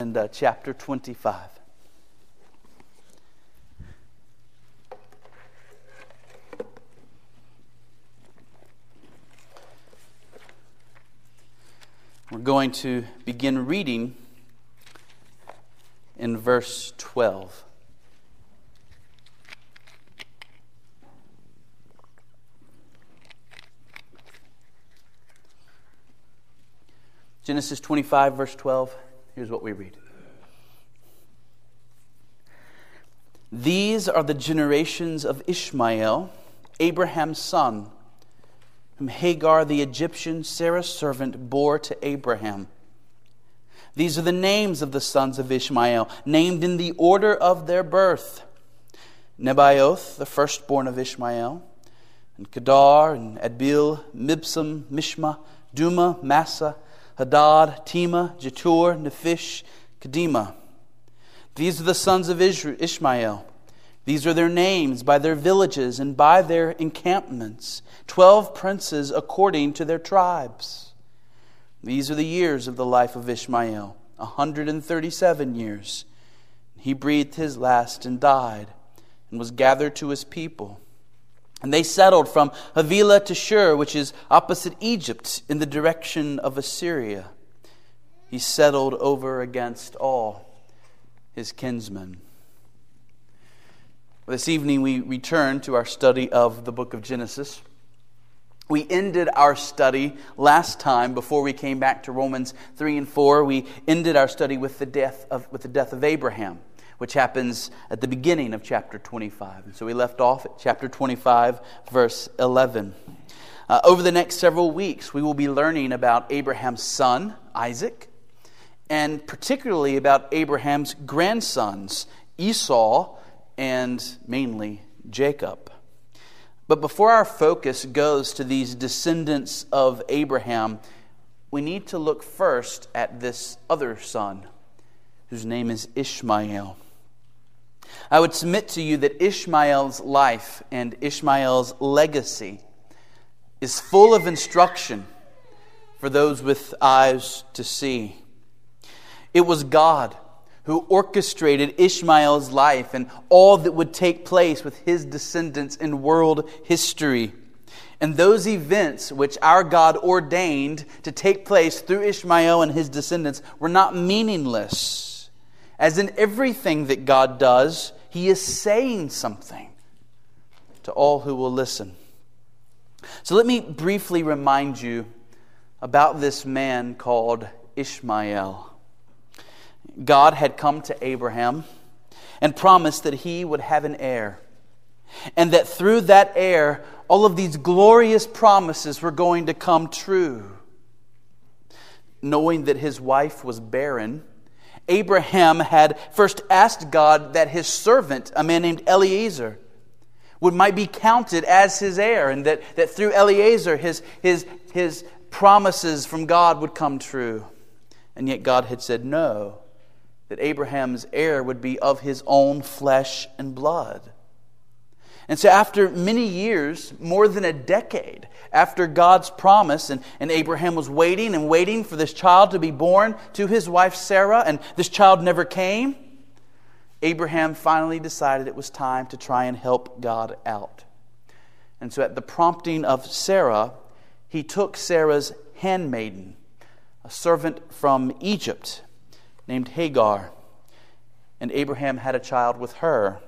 and uh, chapter 25. We're going to begin reading in verse 12. Genesis 25, verse 12. Here's what we read These are the generations of Ishmael, Abraham's son, whom Hagar the Egyptian, Sarah's servant, bore to Abraham. These are the names of the sons of Ishmael, named in the order of their birth Nebaioth, the firstborn of Ishmael, and Kedar, and Adbeel, Mibsam, Mishma, Dumah, Massa, Hadad, Tema, Jetur, Nephish, Kedemah. These are the sons of Ishmael. These are their names by their villages and by their encampments, twelve princes according to their tribes. These are the years of the life of Ishmael, a 137 years. He breathed his last and died, and was gathered to his people. And they settled from Havilah to Shur, which is opposite Egypt, in the direction of Assyria. He settled over against all his kinsmen. This evening, we return to our study of the book of Genesis. We ended our study last time before we came back to Romans 3 and 4. We ended our study with the death of, with the death of Abraham which happens at the beginning of chapter 25. And so we left off at chapter 25, verse 11. Uh, over the next several weeks, we will be learning about Abraham's son, Isaac, and particularly about Abraham's grandsons, Esau and mainly Jacob. But before our focus goes to these descendants of Abraham, we need to look first at this other son, whose name is Ishmael. I would submit to you that Ishmael's life and Ishmael's legacy is full of instruction for those with eyes to see. It was God who orchestrated Ishmael's life and all that would take place with his descendants in world history. And those events which our God ordained to take place through Ishmael and his descendants were not meaningless. As in everything that God does, He is saying something to all who will listen. So let me briefly remind you about this man called Ishmael. God had come to Abraham and promised that he would have an heir, and that through that heir, all of these glorious promises were going to come true. Knowing that his wife was barren, Abraham had first asked God that his servant, a man named Eliezer, would might be counted as his heir, and that, that through Eliezer his, his, his promises from God would come true. And yet God had said no, that Abraham's heir would be of his own flesh and blood. And so, after many years, more than a decade after God's promise, and, and Abraham was waiting and waiting for this child to be born to his wife Sarah, and this child never came, Abraham finally decided it was time to try and help God out. And so, at the prompting of Sarah, he took Sarah's handmaiden, a servant from Egypt named Hagar, and Abraham had a child with her.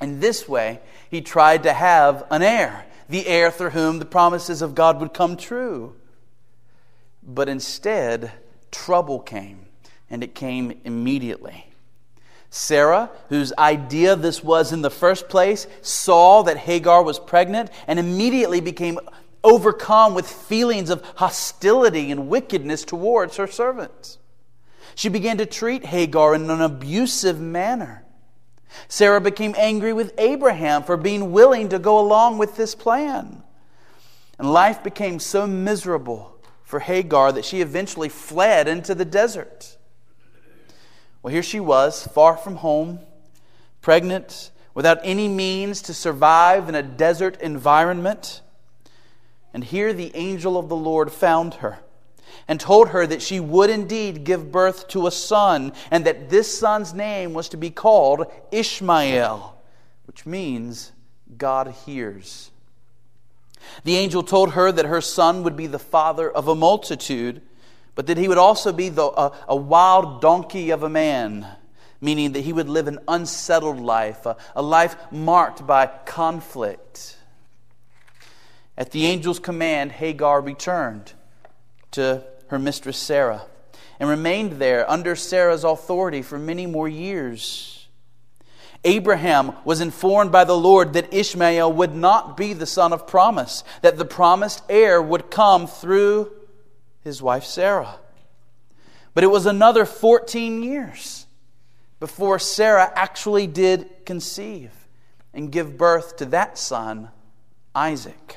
In this way, he tried to have an heir, the heir through whom the promises of God would come true. But instead, trouble came, and it came immediately. Sarah, whose idea this was in the first place, saw that Hagar was pregnant and immediately became overcome with feelings of hostility and wickedness towards her servants. She began to treat Hagar in an abusive manner. Sarah became angry with Abraham for being willing to go along with this plan. And life became so miserable for Hagar that she eventually fled into the desert. Well, here she was, far from home, pregnant, without any means to survive in a desert environment. And here the angel of the Lord found her and told her that she would indeed give birth to a son, and that this son's name was to be called Ishmael, which means God hears. The angel told her that her son would be the father of a multitude, but that he would also be the, a, a wild donkey of a man, meaning that he would live an unsettled life, a, a life marked by conflict. At the angel's command, Hagar returned to her mistress Sarah and remained there under Sarah's authority for many more years. Abraham was informed by the Lord that Ishmael would not be the son of promise, that the promised heir would come through his wife Sarah. But it was another 14 years before Sarah actually did conceive and give birth to that son, Isaac.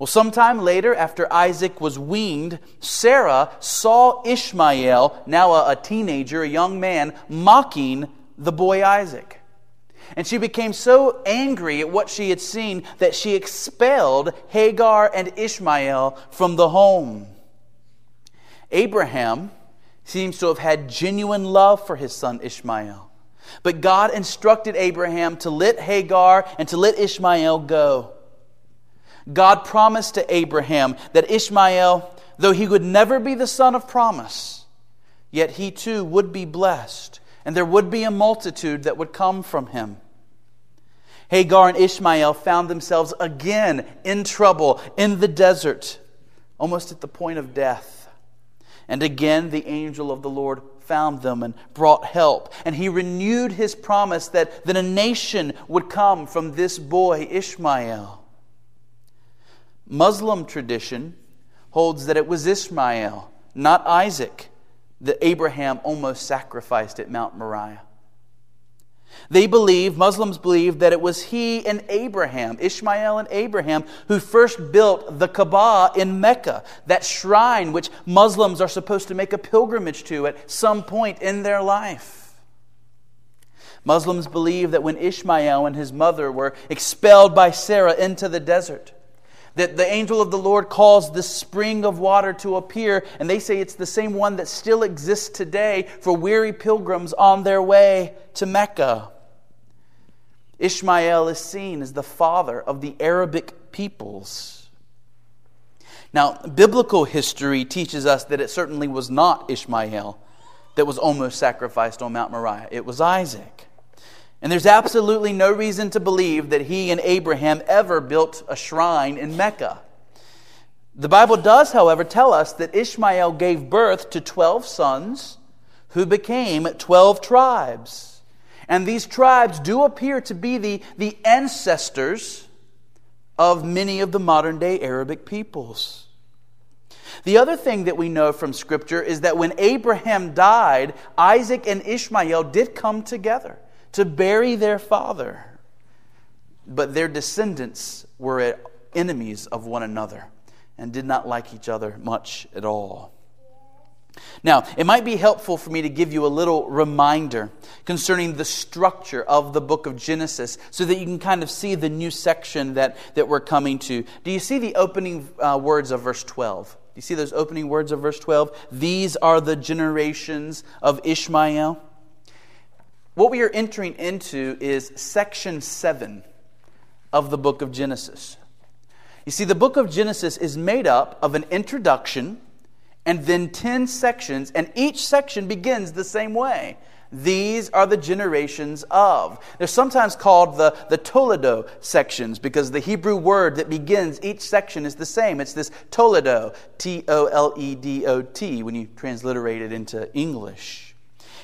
Well, sometime later, after Isaac was weaned, Sarah saw Ishmael, now a, teenager, a young man, mocking the boy Isaac. And she became so angry at what she had seen that she expelled Hagar and Ishmael from the home. Abraham seems to have had genuine love for his son Ishmael. But God instructed Abraham to let Hagar and to let Ishmael go. God promised to Abraham that Ishmael, though he would never be the son of promise, yet he too would be blessed, and there would be a multitude that would come from him. Hagar and Ishmael found themselves again in trouble in the desert, almost at the point of death. And again, the angel of the Lord found them and brought help. And he renewed his promise that, that a nation would come from this boy, Ishmael. Muslim tradition holds that it was Ishmael, not Isaac, that Abraham almost sacrificed at Mount Moriah. They believe, Muslims believe, that it was he and Abraham, Ishmael and Abraham, who first built the Kaaba in Mecca, that shrine which Muslims are supposed to make a pilgrimage to at some point in their life. Muslims believe that when Ishmael and his mother were expelled by Sarah into the desert, that the angel of the Lord calls the spring of water to appear, and they say it's the same one that still exists today for weary pilgrims on their way to Mecca. Ishmael is seen as the father of the Arabic peoples. Now, biblical history teaches us that it certainly was not Ishmael that was almost sacrificed on Mount Moriah, it was Isaac. And there's absolutely no reason to believe that he and Abraham ever built a shrine in Mecca. The Bible does, however, tell us that Ishmael gave birth to 12 sons who became 12 tribes. And these tribes do appear to be the, the ancestors of many of the modern day Arabic peoples. The other thing that we know from Scripture is that when Abraham died, Isaac and Ishmael did come together to bury their father. But their descendants were enemies of one another and did not like each other much at all. Now, it might be helpful for me to give you a little reminder concerning the structure of the book of Genesis so that you can kind of see the new section that, that we're coming to. Do you see the opening uh, words of verse 12? Do you see those opening words of verse 12? These are the generations of Ishmael. What we are entering into is section 7 of the book of Genesis. You see, the book of Genesis is made up of an introduction and then 10 sections, and each section begins the same way. These are the generations of. They're sometimes called the, the Toledot sections because the Hebrew word that begins each section is the same. It's this Toledot, T O L E D O T, when you transliterate it into English.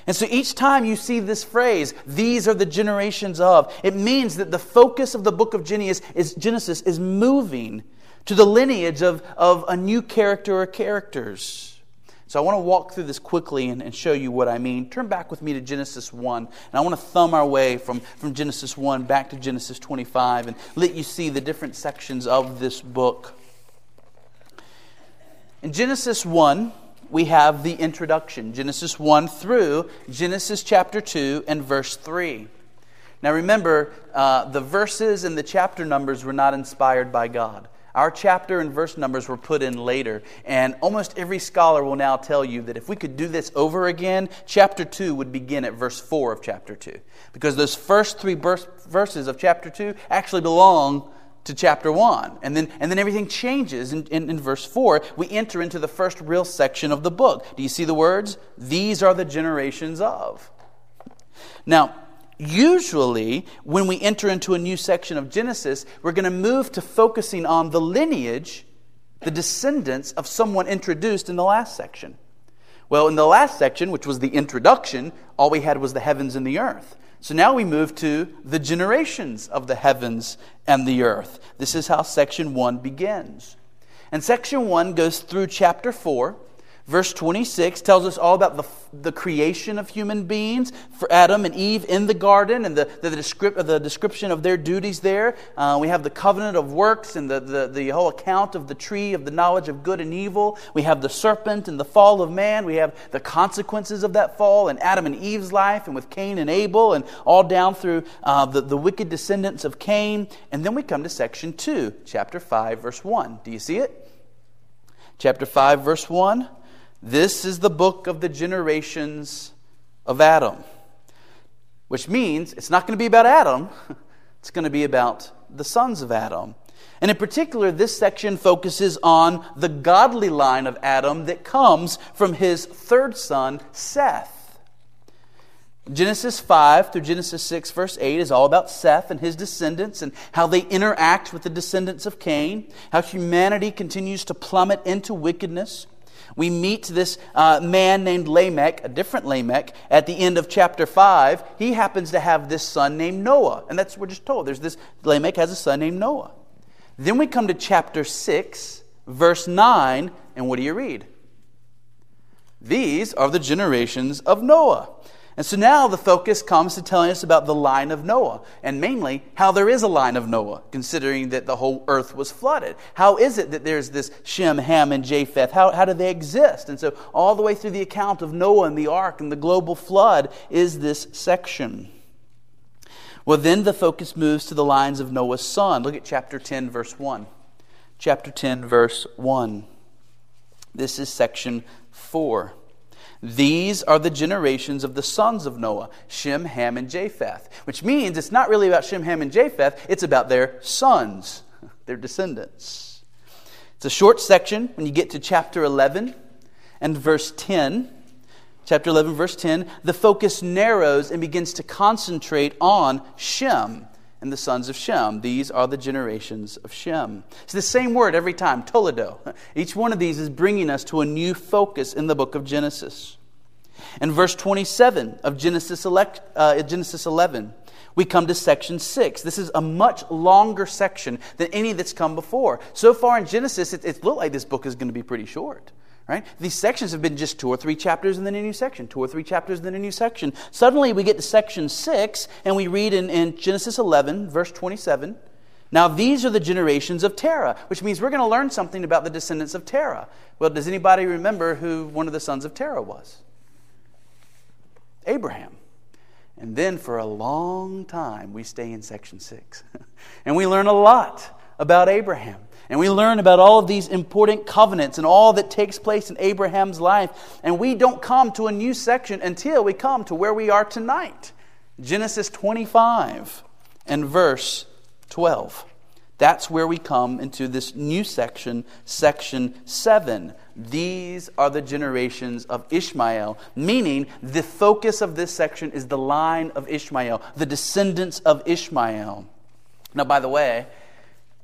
And so each time you see this phrase, these are the generations of, it means that the focus of the book of Genesis is, moving to the lineage of, of a new character or characters. So I want to walk through this quickly and, and, show you what I mean. Turn back with me to Genesis 1. And I want to thumb our way from, from Genesis 1 back to Genesis 25 and let you see the different sections of this book. In Genesis 1, we have the introduction Genesis 1 through Genesis chapter 2 and verse 3. Now remember, uh, the verses and the chapter numbers were not inspired by God. our chapter and verse numbers were put in later. And almost every scholar will now tell you that if we could do this over again, chapter 2 would begin at verse 4 of chapter 2. Because those first three verses of chapter 2 actually belong to chapter 1. And then, and then everything changes in, in, in, verse 4. We enter into the first real section of the book. Do you see the words? These are the generations of. Now, usually when we enter into a new section of Genesis, we're going to move to focusing on the lineage, the descendants of someone introduced in the last section. Well, in the last section, which was the introduction, all we had was the heavens and the earth. So now we move to the generations of the heavens and the earth. This is how section 1 begins. And section 1 goes through chapter 4 Verse 26 tells us all about the, the creation of human beings for Adam and Eve in the garden and the, the, the, description of their duties there. Uh, we have the covenant of works and the, the, the whole account of the tree of the knowledge of good and evil. We have the serpent and the fall of man. We have the consequences of that fall and Adam and Eve's life and with Cain and Abel and all down through uh, the, the wicked descendants of Cain. And then we come to section 2, chapter 5, verse 1. Do you see it? Chapter 5, verse 1. This is the book of the generations of Adam, which means it's not going to be about Adam, it's going to be about the sons of Adam. And in particular, this section focuses on the godly line of Adam that comes from his third son, Seth. Genesis 5 through Genesis 6, verse 8, is all about Seth and his descendants and how they interact with the descendants of Cain, how humanity continues to plummet into wickedness. We meet this uh, man named Lamech, a different Lamech, at the end of chapter 5. He happens to have this son named Noah. And that's what we're just told. There's this, Lamech has a son named Noah. Then we come to chapter 6, verse 9, and what do you read? These are the generations of Noah. And so now the focus comes to telling us about the line of Noah, and mainly how there is a line of Noah, considering that the whole earth was flooded. How is it that there's this Shem, Ham, and Japheth? How, how do they exist? And so, all the way through the account of Noah and the ark and the global flood is this section. Well, then the focus moves to the lines of Noah's son. Look at chapter 10, verse 1. Chapter 10, verse 1. This is section 4. These are the generations of the sons of Noah Shem, Ham, and Japheth. Which means it's not really about Shem, Ham, and Japheth, it's about their sons, their descendants. It's a short section when you get to chapter 11 and verse 10. Chapter 11, verse 10, the focus narrows and begins to concentrate on Shem and the sons of Shem. These are the generations of Shem. It's the same word every time, Toledot. Each one of these is bringing us to a new focus in the book of Genesis. In verse 27 of Genesis, elect, uh, Genesis 11, we come to section 6. This is a much longer section than any that's come before. So far in Genesis, it, it looked like this book is going to be pretty short. Right? These sections have been just two or three chapters and then a new section, two or three chapters and then a new section. Suddenly we get to section 6 and we read in, in Genesis 11, verse 27. Now these are the generations of Terah, which means we're going to learn something about the descendants of Terah. Well, does anybody remember who one of the sons of Terah was? Abraham. And then for a long time, we stay in section 6. and we learn a lot about Abraham. And we learn about all of these important covenants and all that takes place in Abraham's life. And we don't come to a new section until we come to where we are tonight Genesis 25 and verse 12. That's where we come into this new section, section 7. These are the generations of Ishmael, meaning the focus of this section is the line of Ishmael, the descendants of Ishmael. Now, by the way,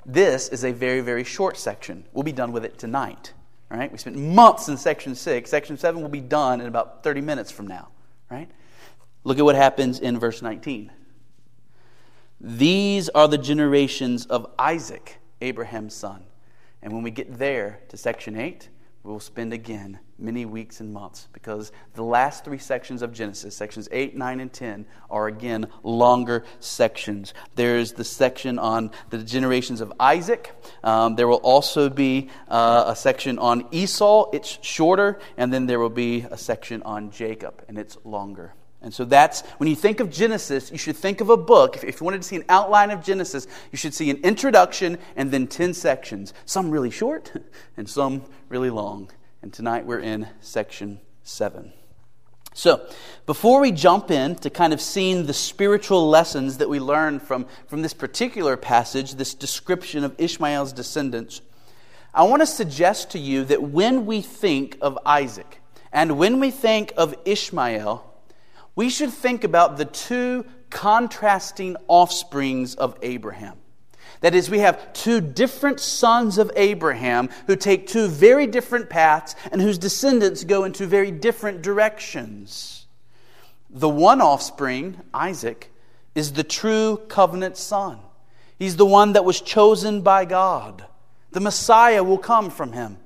this is a very, very short section. We'll be done with it tonight. All right? We spent months in section 6. Section 7 will be done in about 30 minutes from now. Right? Look at what happens in verse 19. These are the generations of Isaac, Abraham's son. And when we get there to section 8, we will spend again many weeks and months because the last three sections of Genesis, sections 8, 9, and 10, are again longer sections. There's the section on the generations of Isaac. Um, there will also be uh, a section on Esau, it's shorter, and then there will be a section on Jacob, and it's longer And so that's when you think of Genesis, you should think of a book. If, if, you wanted to see an outline of Genesis, you should see an introduction and then 10 sections, some really short and some really long. And tonight we're in section 7. So, before we jump in to kind of seeing the spiritual lessons that we learn from, from this particular passage, this description of Ishmael's descendants, I want to suggest to you that when we think of Isaac and when we think of Ishmael, we should think about the two contrasting offsprings of Abraham. That is, we have two different sons of Abraham who take two very different paths and whose descendants go into very different directions. The one offspring, Isaac, is the true covenant son. He's the one that was chosen by God. The Messiah will come from him.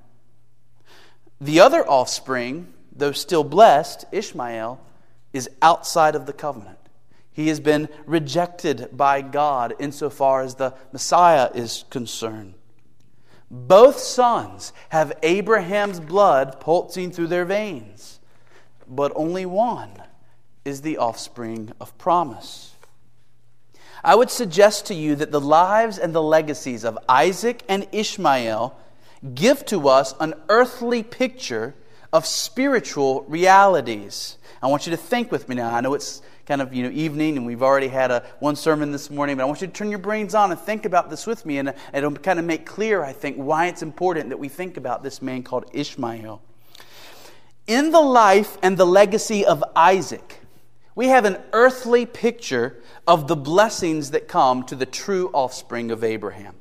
The other offspring, though still blessed, Ishmael, is outside of the covenant. He has been rejected by God insofar as the Messiah is concerned. Both sons have Abraham's blood pulsing through their veins, but only one is the offspring of promise. I would suggest to you that the lives and the legacies of Isaac and Ishmael give to us an earthly picture of spiritual realities. I want you to think with me now. I know it's kind of you know evening and we've already had a one sermon this morning but i want you to turn your brains on and think about this with me and it'll kind of make clear i think why it's important that we think about this man called ishmael. In the life and the legacy of isaac we have an earthly picture of the blessings that come to the true offspring of abraham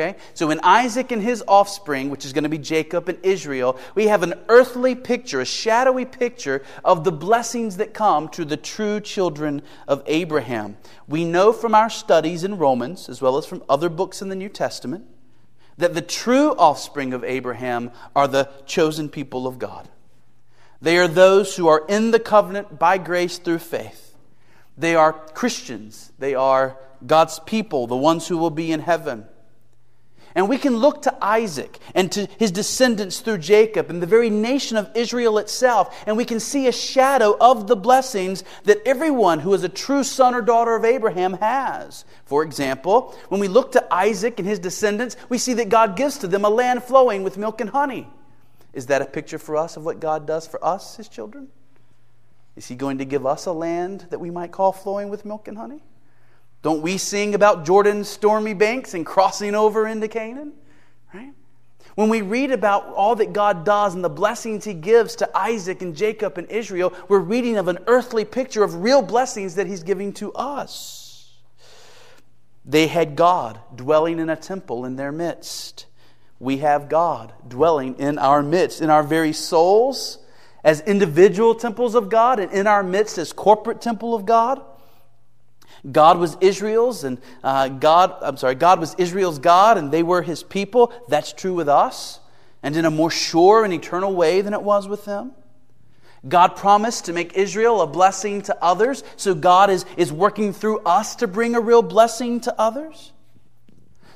Okay? So in Isaac and his offspring, which is going to be Jacob and Israel, we have an earthly picture, a shadowy picture of the blessings that come to the true children of Abraham. We know from our studies in Romans, as well as from other books in the New Testament, that the true offspring of Abraham are the chosen people of God. They are those who are in the covenant by grace through faith. They are Christians. They are God's people, the ones who will be in heaven. And we can look to Isaac and to his descendants through Jacob and the very nation of Israel itself, and we can see a shadow of the blessings that everyone who is a true son or daughter of Abraham has. For example, when we look to Isaac and his descendants, we see that God gives to them a land flowing with milk and honey. Is that a picture for us of what God does for us, his children? Is he going to give us a land that we might call flowing with milk and honey? Don't we sing about Jordan's stormy banks and crossing over into Canaan? Right? When we read about all that God does and the blessings He gives to Isaac and Jacob and Israel, we're reading of an earthly picture of real blessings that He's giving to us. They had God dwelling in a temple in their midst. We have God dwelling in our midst, in our very souls, as individual temples of God, and in our midst as corporate temple of God. God was Israel's, and uh, God, I'm sorry, God was Israel's God, and they were his people. That's true with us, and in a more sure and eternal way than it was with them. God promised to make Israel a blessing to others, so God is, is working through us to bring a real blessing to others.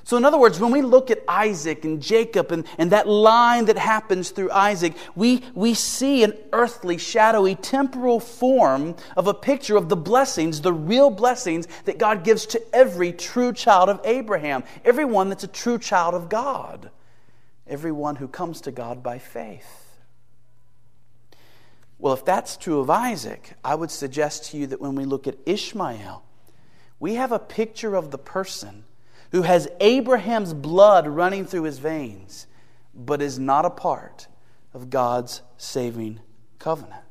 So, in other words, when we look at Isaac and Jacob and, and that line that happens through Isaac, we, we see an earthly, shadowy, temporal form of a picture of the blessings, the real blessings that God gives to every true child of Abraham, everyone that's a true child of God, everyone who comes to God by faith. Well, if that's true of Isaac, I would suggest to you that when we look at Ishmael, we have a picture of the person who has Abraham's blood running through his veins, but is not a part of God's saving covenant.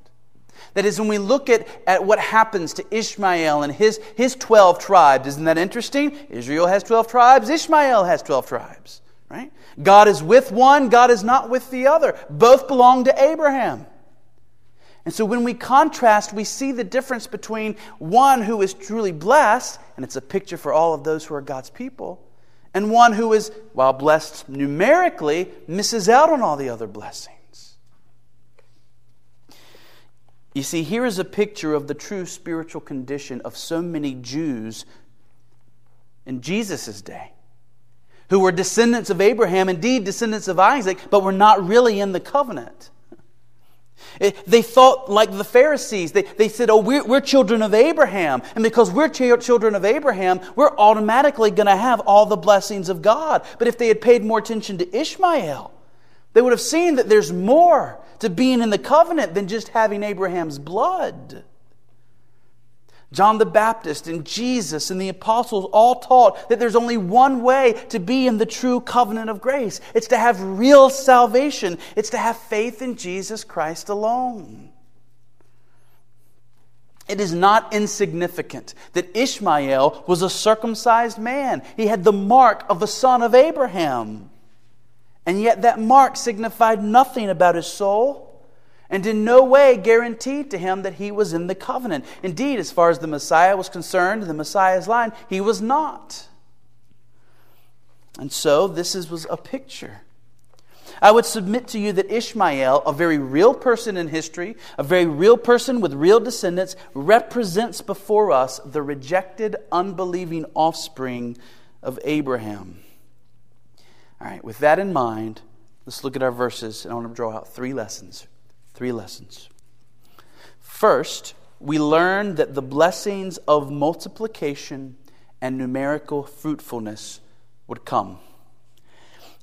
That is, when we look at, at what happens to Ishmael and his, his 12 tribes, isn't that interesting? Israel has 12 tribes, Ishmael has 12 tribes, right? God is with one, God is not with the other. Both belong to Abraham. And so when we contrast, we see the difference between one who is truly blessed, and it's a picture for all of those who are God's people, and one who is, while blessed numerically, misses out on all the other blessings. You see, here is a picture of the true spiritual condition of so many Jews in Jesus' day who were descendants of Abraham, indeed descendants of Isaac, but were not really in the covenant. Eh, they thought like the Pharisees. They, they said, Oh, we're, we're children of Abraham. And because we're ch- children of Abraham, we're automatically going to have all the blessings of God. But if they had paid more attention to Ishmael, they would have seen that there's more to being in the covenant than just having Abraham's blood. John the Baptist and Jesus and the apostles all taught that there's only one way to be in the true covenant of grace it's to have real salvation, it's to have faith in Jesus Christ alone. It is not insignificant that Ishmael was a circumcised man. He had the mark of the son of Abraham. And yet, that mark signified nothing about his soul and in no way guaranteed to him that he was in the covenant. Indeed, as far as the Messiah was concerned, the Messiah's line, he was not. And so, this is, was a picture. I would submit to you that Ishmael, a very real person in history, a very real person with real descendants, represents before us the rejected, unbelieving offspring of Abraham. All right, with that in mind, let's look at our verses, and I want to draw out three lessons. Three lessons. First, we learn that the blessings of multiplication and numerical fruitfulness would come.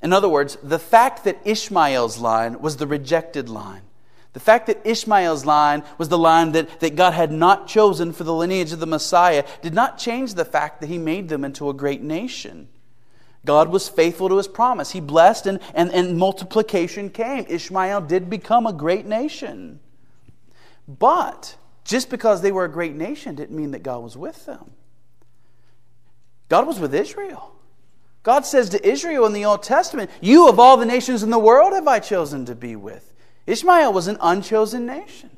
In other words, the fact that Ishmael's line was the rejected line, the fact that Ishmael's line was the line that, that God had not chosen for the lineage of the Messiah, did not change the fact that He made them into a great nation. God was faithful to his promise. He blessed and, and, and multiplication came. Ishmael did become a great nation. But just because they were a great nation didn't mean that God was with them. God was with Israel. God says to Israel in the Old Testament, You of all the nations in the world have I chosen to be with. Ishmael was an unchosen nation.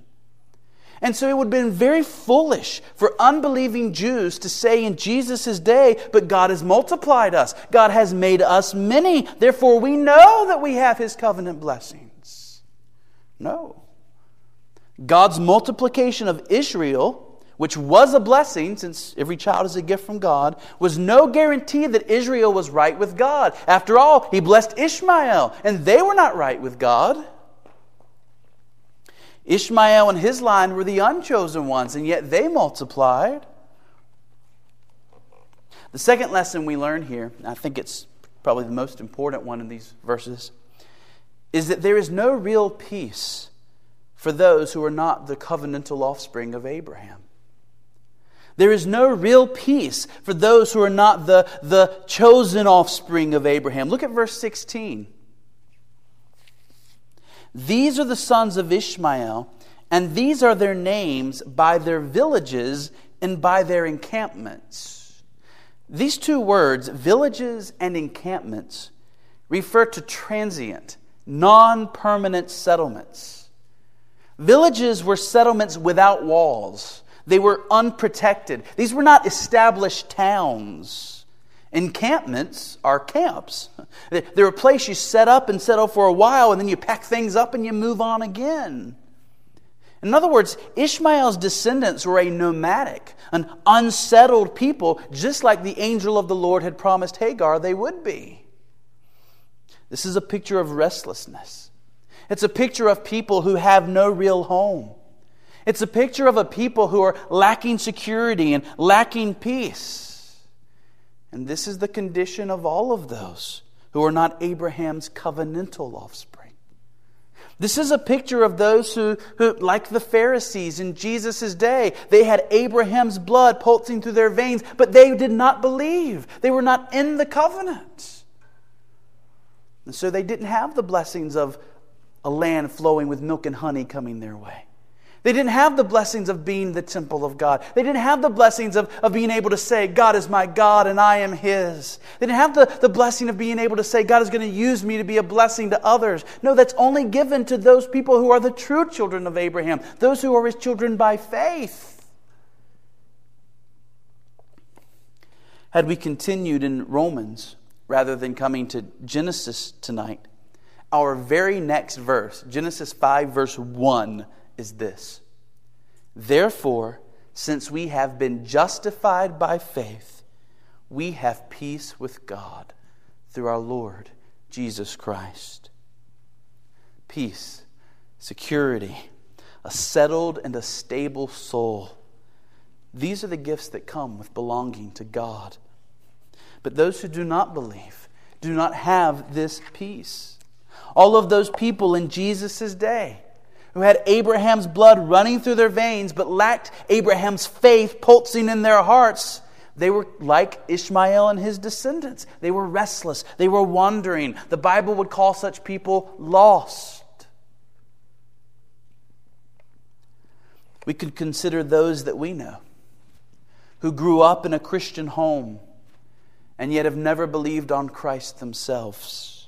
And so it would have been very foolish for unbelieving Jews to say in Jesus' day, but God has multiplied us. God has made us many. Therefore, we know that we have his covenant blessings. No. God's multiplication of Israel, which was a blessing, since every child is a gift from God, was no guarantee that Israel was right with God. After all, he blessed Ishmael, and they were not right with God. Ishmael and his line were the unchosen ones, and yet they multiplied. The second lesson we learn here, I think it's probably the most important one in these verses, is that there is no real peace for those who are not the covenantal offspring of Abraham. There is no real peace for those who are not the, the chosen offspring of Abraham. Look at verse 16. These are the sons of Ishmael, and these are their names by their villages and by their encampments. These two words, villages and encampments, refer to transient, non permanent settlements. Villages were settlements without walls, they were unprotected. These were not established towns. Encampments are camps. They're a place you set up and settle for a while, and then you pack things up and you move on again. In other words, Ishmael's descendants were a nomadic, an unsettled people, just like the angel of the Lord had promised Hagar they would be. This is a picture of restlessness. It's a picture of people who have no real home. It's a picture of a people who are lacking security and lacking peace. And this is the condition of all of those who are not Abraham's covenantal offspring. This is a picture of those who, who, like the Pharisees in Jesus' day, they had Abraham's blood pulsing through their veins, but they did not believe. They were not in the covenant. And so they didn't have the blessings of a land flowing with milk and honey coming their way. They didn't have the blessings of being the temple of God. They didn't have the blessings of, of being able to say, God is my God and I am His. They didn't have the, the blessing of being able to say, God is going to use me to be a blessing to others. No, that's only given to those people who are the true children of Abraham, those who are His children by faith. Had we continued in Romans rather than coming to Genesis tonight, our very next verse, Genesis 5, verse 1, is this Therefore, since we have been justified by faith, we have peace with God through our Lord Jesus Christ. Peace, security, a settled and a stable soul. These are the gifts that come with belonging to God. But those who do not believe do not have this peace. All of those people in Jesus' day who had Abraham's blood running through their veins but lacked Abraham's faith pulsing in their hearts, they were like Ishmael and his descendants. They were restless, they were wandering. The Bible would call such people lost. We could consider those that we know who grew up in a Christian home and yet have never believed on Christ themselves.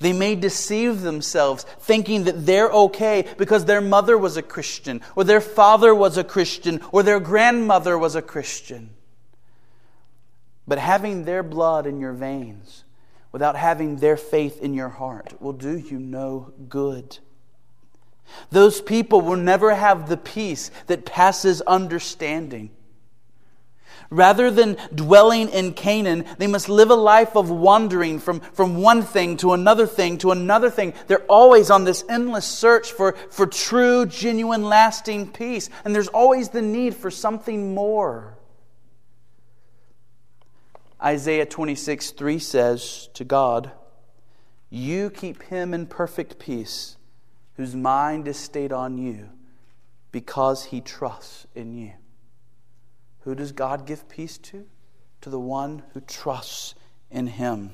They may deceive themselves thinking that they're okay because their mother was a Christian, or their father was a Christian, or their grandmother was a Christian. But having their blood in your veins without having their faith in your heart will do you no good. Those people will never have the peace that passes understanding. Rather than dwelling in Canaan, they must live a life of wandering from, from one thing to another thing to another thing. They're always on this endless search for, for true, genuine, lasting peace. And there's always the need for something more. Isaiah 26, 3 says to God, You keep him in perfect peace whose mind is stayed on you because he trusts in you. Who does God give peace to? To the one who trusts in him.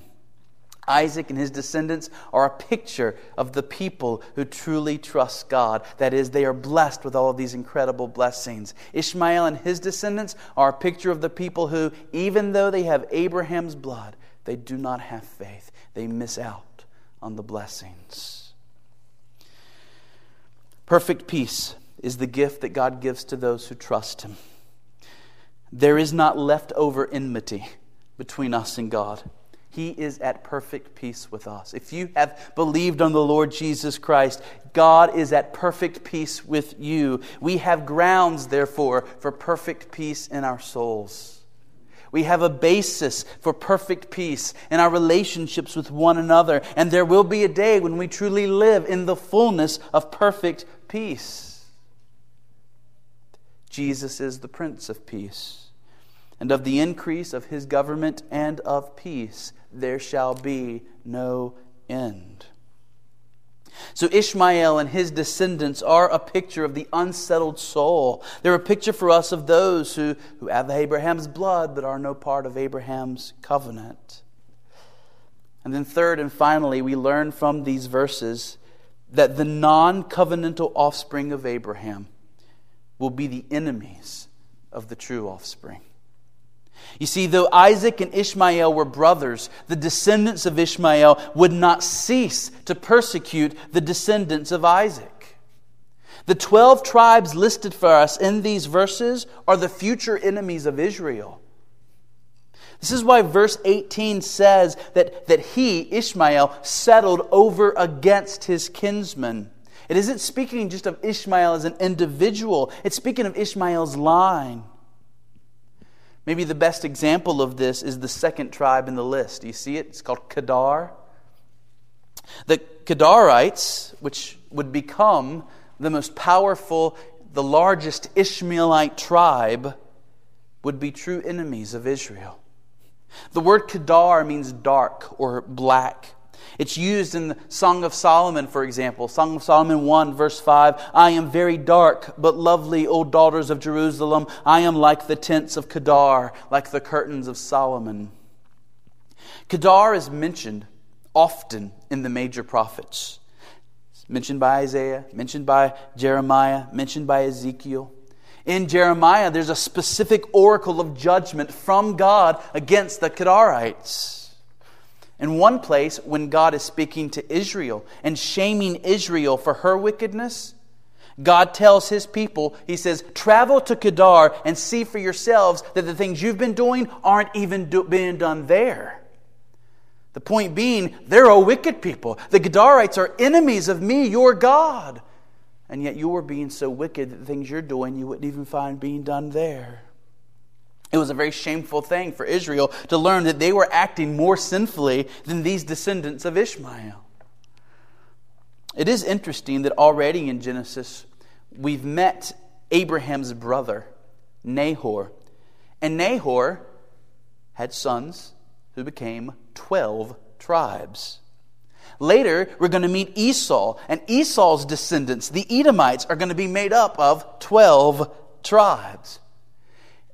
Isaac and his descendants are a picture of the people who truly trust God. That is, they are blessed with all of these incredible blessings. Ishmael and his descendants are a picture of the people who, even though they have Abraham's blood, they do not have faith. They miss out on the blessings. Perfect peace is the gift that God gives to those who trust him. There is not leftover enmity between us and God. He is at perfect peace with us. If you have believed on the Lord Jesus Christ, God is at perfect peace with you. We have grounds, therefore, for perfect peace in our souls. We have a basis for perfect peace in our relationships with one another. And there will be a day when we truly live in the fullness of perfect peace. Jesus is the Prince of Peace. And of the increase of his government and of peace, there shall be no end. So, Ishmael and his descendants are a picture of the unsettled soul. They're a picture for us of those who, who have Abraham's blood but are no part of Abraham's covenant. And then, third and finally, we learn from these verses that the non covenantal offspring of Abraham will be the enemies of the true offspring. You see, though Isaac and Ishmael were brothers, the descendants of Ishmael would not cease to persecute the descendants of Isaac. The 12 tribes listed for us in these verses are the future enemies of Israel. This is why verse 18 says that, that he, Ishmael, settled over against his kinsmen. It isn't speaking just of Ishmael as an individual, it's speaking of Ishmael's line. Maybe the best example of this is the second tribe in the list. Do you see it? It's called Kedar. The Kedarites, which would become the most powerful, the largest Ishmaelite tribe, would be true enemies of Israel. The word Kedar means dark or black. It's used in the Song of Solomon, for example. Song of Solomon 1, verse 5 I am very dark, but lovely, O daughters of Jerusalem. I am like the tents of Kedar, like the curtains of Solomon. Kedar is mentioned often in the major prophets. It's mentioned by Isaiah, mentioned by Jeremiah, mentioned by Ezekiel. In Jeremiah, there's a specific oracle of judgment from God against the Kedarites. In one place, when God is speaking to Israel and shaming Israel for her wickedness, God tells his people, He says, Travel to Kedar and see for yourselves that the things you've been doing aren't even do- being done there. The point being, they're a wicked people. The Kedarites are enemies of me, your God. And yet you're being so wicked that the things you're doing you wouldn't even find being done there. It was a very shameful thing for Israel to learn that they were acting more sinfully than these descendants of Ishmael. It is interesting that already in Genesis, we've met Abraham's brother, Nahor. And Nahor had sons who became 12 tribes. Later, we're going to meet Esau, and Esau's descendants, the Edomites, are going to be made up of 12 tribes.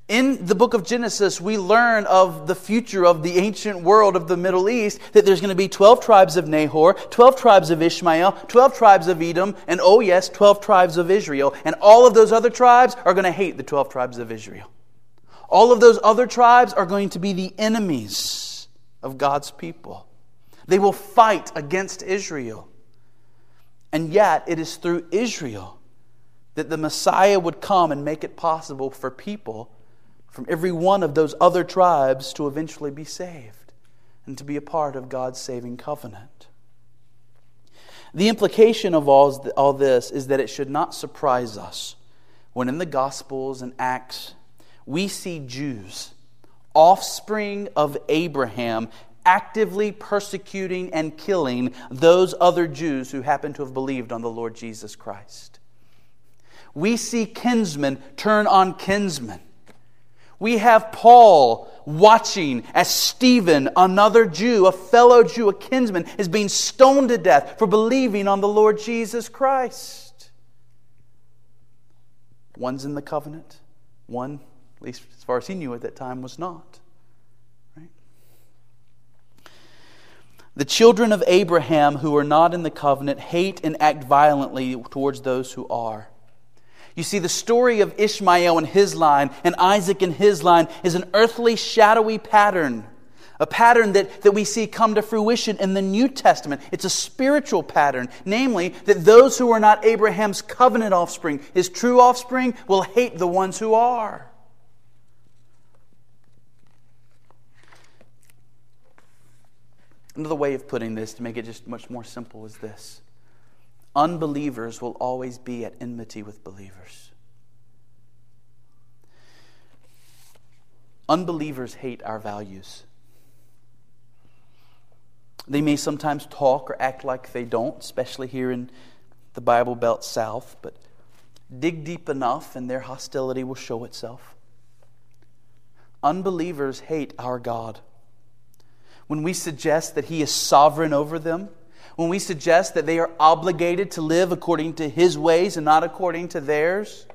In the book of Genesis, we learn of the future of the ancient world of the Middle East that there's going to be 12 tribes of Nahor, 12 tribes of Ishmael, 12 tribes of Edom, and oh, yes, 12 tribes of Israel. And all of those other tribes are going to hate the 12 tribes of Israel. All of those other tribes are going to be the enemies of God's people. They will fight against Israel. And yet, it is through Israel that the Messiah would come and make it possible for people from every one of those other tribes to eventually be saved and to be a part of God's saving covenant. The implication of all, all this is that it should not surprise us when in the Gospels and Acts we see Jews, offspring of Abraham, actively persecuting and killing those other Jews who happen to have believed on the Lord Jesus Christ. We see kinsmen turn on kinsmen we have Paul watching as Stephen, another Jew, a fellow Jew, a kinsman, is being stoned to death for believing on the Lord Jesus Christ. One's in the covenant, one, at least as far as he knew at that time, was not. The children of Abraham who are not in the covenant hate and act violently towards those who are. You see, the story of Ishmael and his line and Isaac and his line is an earthly, shadowy pattern. A pattern that, that we see come to fruition in the New Testament. It's a spiritual pattern, namely, that those who are not Abraham's covenant offspring, his true offspring, will hate the ones who are. Another way of putting this, to make it just much more simple, is this Unbelievers will always be at enmity with believers. Unbelievers hate our values. They may sometimes talk or act like they don't, especially here in the Bible Belt South, but dig deep enough and their hostility will show itself. Unbelievers hate our God. When we suggest that He is sovereign over them, when we suggest that they are obligated to live according to His ways and not according to theirs?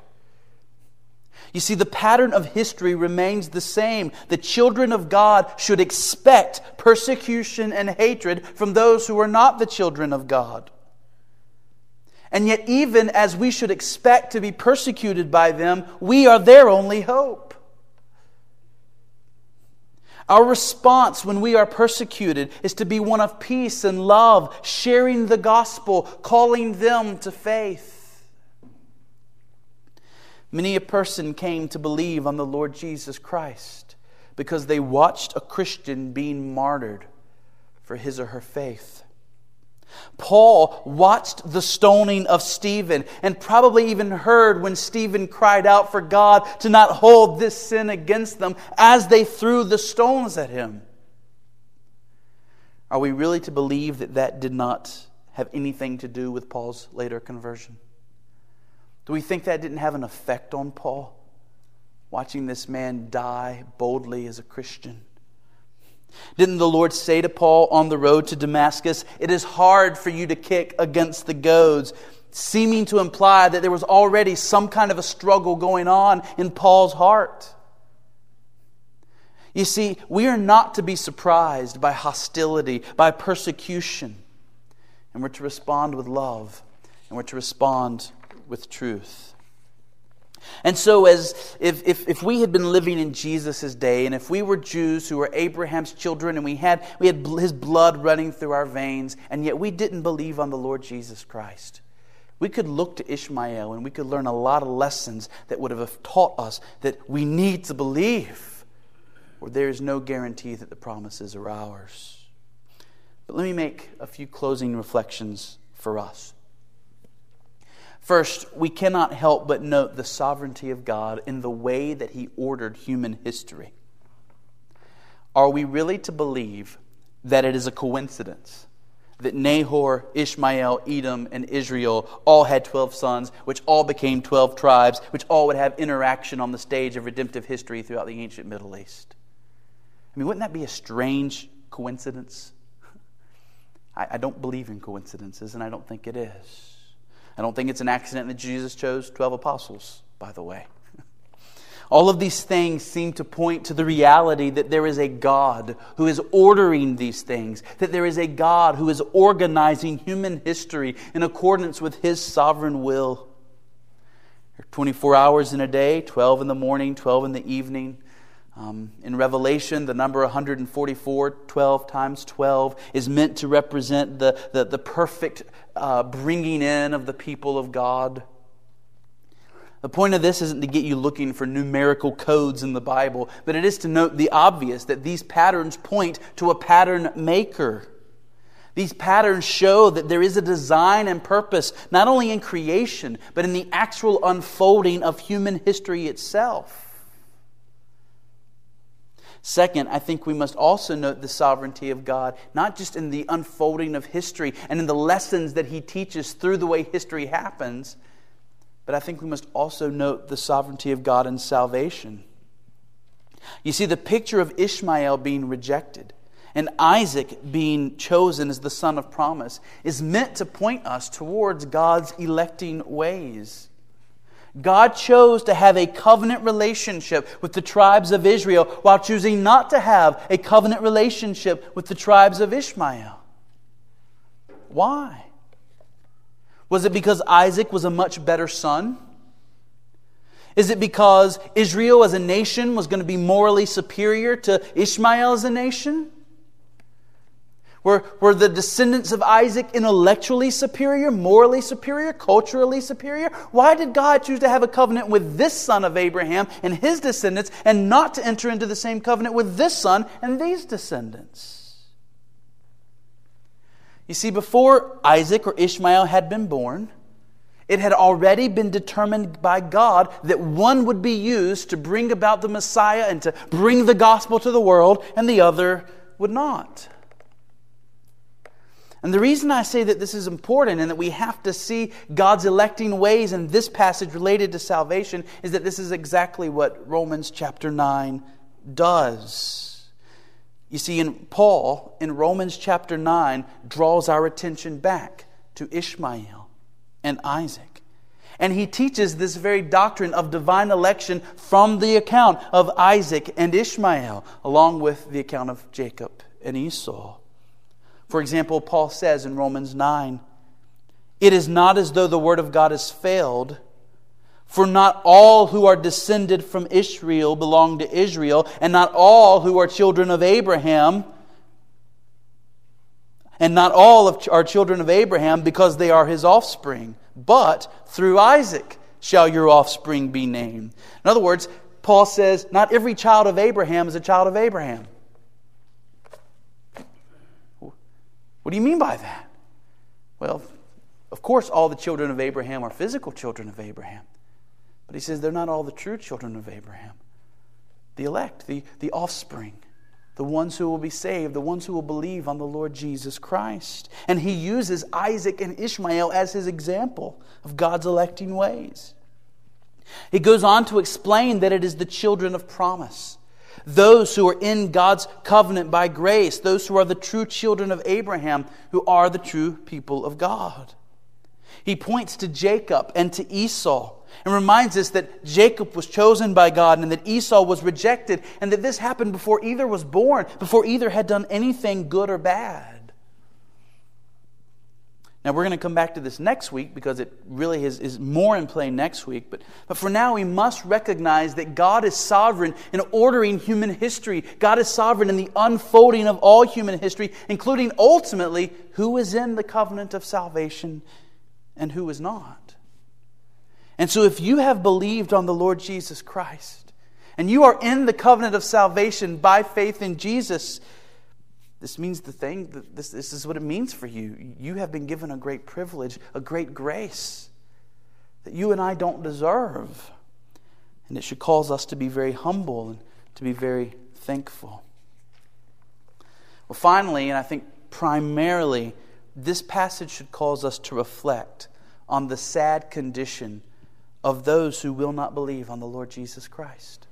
You see, the pattern of history remains the same. The children of God should expect persecution and hatred from those who are not the children of God. And yet, even as we should expect to be persecuted by them, we are their only hope. Our response when we are persecuted is to be one of peace and love, sharing the gospel, calling them to faith. Many a person came to believe on the Lord Jesus Christ because they watched a Christian being martyred for his or her faith. Paul watched the stoning of Stephen and probably even heard when Stephen cried out for God to not hold this sin against them as they threw the stones at him. Are we really to believe that that did not have anything to do with Paul's later conversion? Do we think that didn't have an effect on Paul? Watching this man die boldly as a Christian. Didn't the Lord say to Paul on the road to Damascus, It is hard for you to kick against the goads, seeming to imply that there was already some kind of a struggle going on in Paul's heart? You see, we are not to be surprised by hostility, by persecution, and we're to respond with love, and we're to respond with truth. And so, as if, if, if we had been living in Jesus' day, and if we were Jews who were Abraham's children, and we had, we had his blood running through our veins, and yet we didn't believe on the Lord Jesus Christ, we could look to Ishmael and we could learn a lot of lessons that would have taught us that we need to believe, or there is no guarantee that the promises are ours. But let me make a few closing reflections for us. First, we cannot help but note the sovereignty of God in the way that He ordered human history. Are we really to believe that it is a coincidence that Nahor, Ishmael, Edom, and Israel all had 12 sons, which all became 12 tribes, which all would have interaction on the stage of redemptive history throughout the ancient Middle East. I mean, wouldn't that be a strange coincidence? I, I don't believe in coincidences, and I don't think it is. I don't think it's an accident that Jesus chose 12 apostles, by the way. All of these things seem to point to the reality that there is a God who is ordering these things, that there is a God who is organizing human history in accordance with his sovereign will. 24 hours in a day, 12 in the morning, 12 in the evening. Um, in Revelation, the number 144, 12 times 12, is meant to represent the, the, the perfect uh, bringing in of the people of God. The point of this isn't to get you looking for numerical codes in the Bible, but it is to note the obvious that these patterns point to a pattern maker. These patterns show that there is a design and purpose, not only in creation, but in the actual unfolding of human history itself. Second, I think we must also note the sovereignty of God, not just in the unfolding of history and in the lessons that He teaches through the way history happens, but I think we must also note the sovereignty of God in salvation. You see, the picture of Ishmael being rejected and Isaac being chosen as the son of promise is meant to point us towards God's electing ways. God chose to have a covenant relationship with the tribes of Israel while choosing not to have a covenant relationship with the tribes of Ishmael. Why? Was it because Isaac was a much better son? Is it because Israel as a nation was going to be morally superior to Ishmael as a nation? Were, were the descendants of Isaac intellectually superior, morally superior, culturally superior? Why did God choose to have a covenant with this son of Abraham and his descendants and not to enter into the same covenant with this son and these descendants? You see, before Isaac or Ishmael had been born, it had already been determined by God that one would be used to bring about the Messiah and to bring the gospel to the world, and the other would not. And the reason I say that this is important and that we have to see God's electing ways in this passage related to salvation is that this is exactly what Romans chapter 9 does. You see, in Paul, in Romans chapter 9, draws our attention back to Ishmael and Isaac. And he teaches this very doctrine of divine election from the account of Isaac and Ishmael, along with the account of Jacob and Esau. For example, Paul says in Romans 9, It is not as though the word of God has failed, for not all who are descended from Israel belong to Israel, and not all who are children of Abraham, and not all are children of Abraham because they are his offspring, but through Isaac shall your offspring be named. In other words, Paul says, not every child of Abraham is a child of Abraham. What do you mean by that? Well, of course, all the children of Abraham are physical children of Abraham. But he says they're not all the true children of Abraham. The elect, the, the offspring, the ones who will be saved, the ones who will believe on the Lord Jesus Christ. And he uses Isaac and Ishmael as his example of God's electing ways. He goes on to explain that it is the children of promise those who are in God's covenant by grace, those who are the true children of Abraham, who are the true people of God. He points to Jacob and to Esau and reminds us that Jacob was chosen by God and that Esau was rejected, and that this happened before either was born, before either had done anything good or bad. Now, we're going to come back to this next week because it really is, is more in play next week. But, but for now, we must recognize that God is sovereign in ordering human history. God is sovereign in the unfolding of all human history, including ultimately who is in the covenant of salvation and who is not. And so, if you have believed on the Lord Jesus Christ and you are in the covenant of salvation by faith in Jesus, this means the thing, this, this is what it means for you. You have been given a great privilege, a great grace that you and I don't deserve. And it should cause us to be very humble and to be very thankful. Well, finally, and I think primarily, this passage should cause us to reflect on the sad condition of those who will not believe on the Lord Jesus Christ.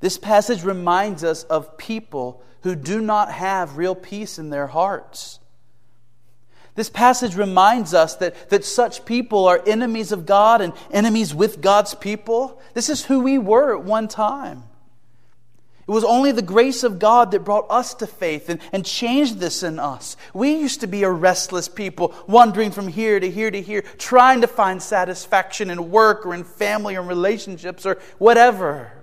This passage reminds us of people who do not have real peace in their hearts. This passage reminds us that, that such people are enemies of God and enemies with God's people. This is who we were at one time. It was only the grace of God that brought us to faith and, and changed this in us. We used to be a restless people, wandering from here to here to here, trying to find satisfaction in work or in family or in relationships or whatever,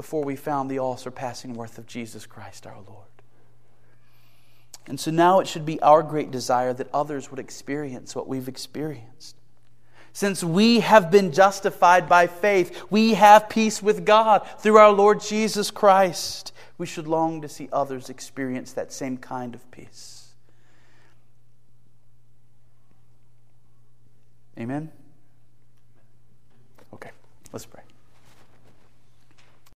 before we found the all surpassing worth of Jesus Christ our Lord. And so now it should be our great desire that others would experience what we've experienced. Since we have been justified by faith, we have peace with God through our Lord Jesus Christ. We should long to see others experience that same kind of peace. Amen? Okay, let's pray.